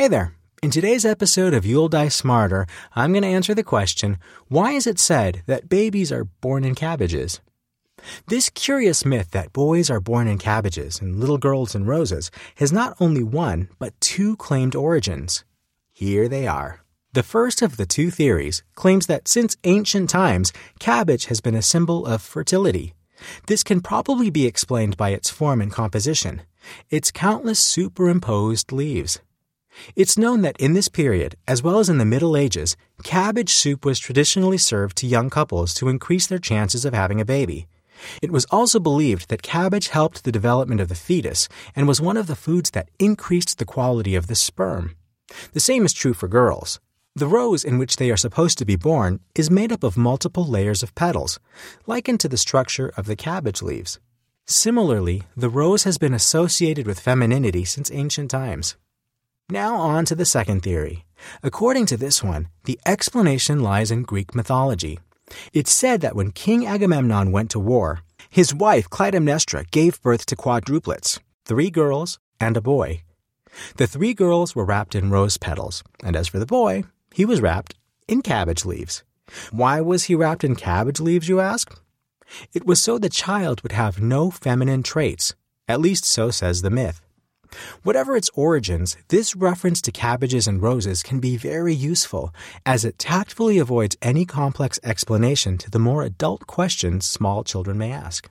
Hey there. In today's episode of You'll Die Smarter, I'm going to answer the question why is it said that babies are born in cabbages? This curious myth that boys are born in cabbages and little girls in roses has not only one, but two claimed origins. Here they are. The first of the two theories claims that since ancient times, cabbage has been a symbol of fertility. This can probably be explained by its form and composition, its countless superimposed leaves. It's known that in this period, as well as in the Middle Ages, cabbage soup was traditionally served to young couples to increase their chances of having a baby. It was also believed that cabbage helped the development of the fetus and was one of the foods that increased the quality of the sperm. The same is true for girls. The rose in which they are supposed to be born is made up of multiple layers of petals, likened to the structure of the cabbage leaves. Similarly, the rose has been associated with femininity since ancient times. Now on to the second theory. According to this one, the explanation lies in Greek mythology. It's said that when King Agamemnon went to war, his wife Clytemnestra gave birth to quadruplets, three girls and a boy. The three girls were wrapped in rose petals, and as for the boy, he was wrapped in cabbage leaves. Why was he wrapped in cabbage leaves, you ask? It was so the child would have no feminine traits. At least so says the myth. Whatever its origins, this reference to cabbages and roses can be very useful, as it tactfully avoids any complex explanation to the more adult questions small children may ask.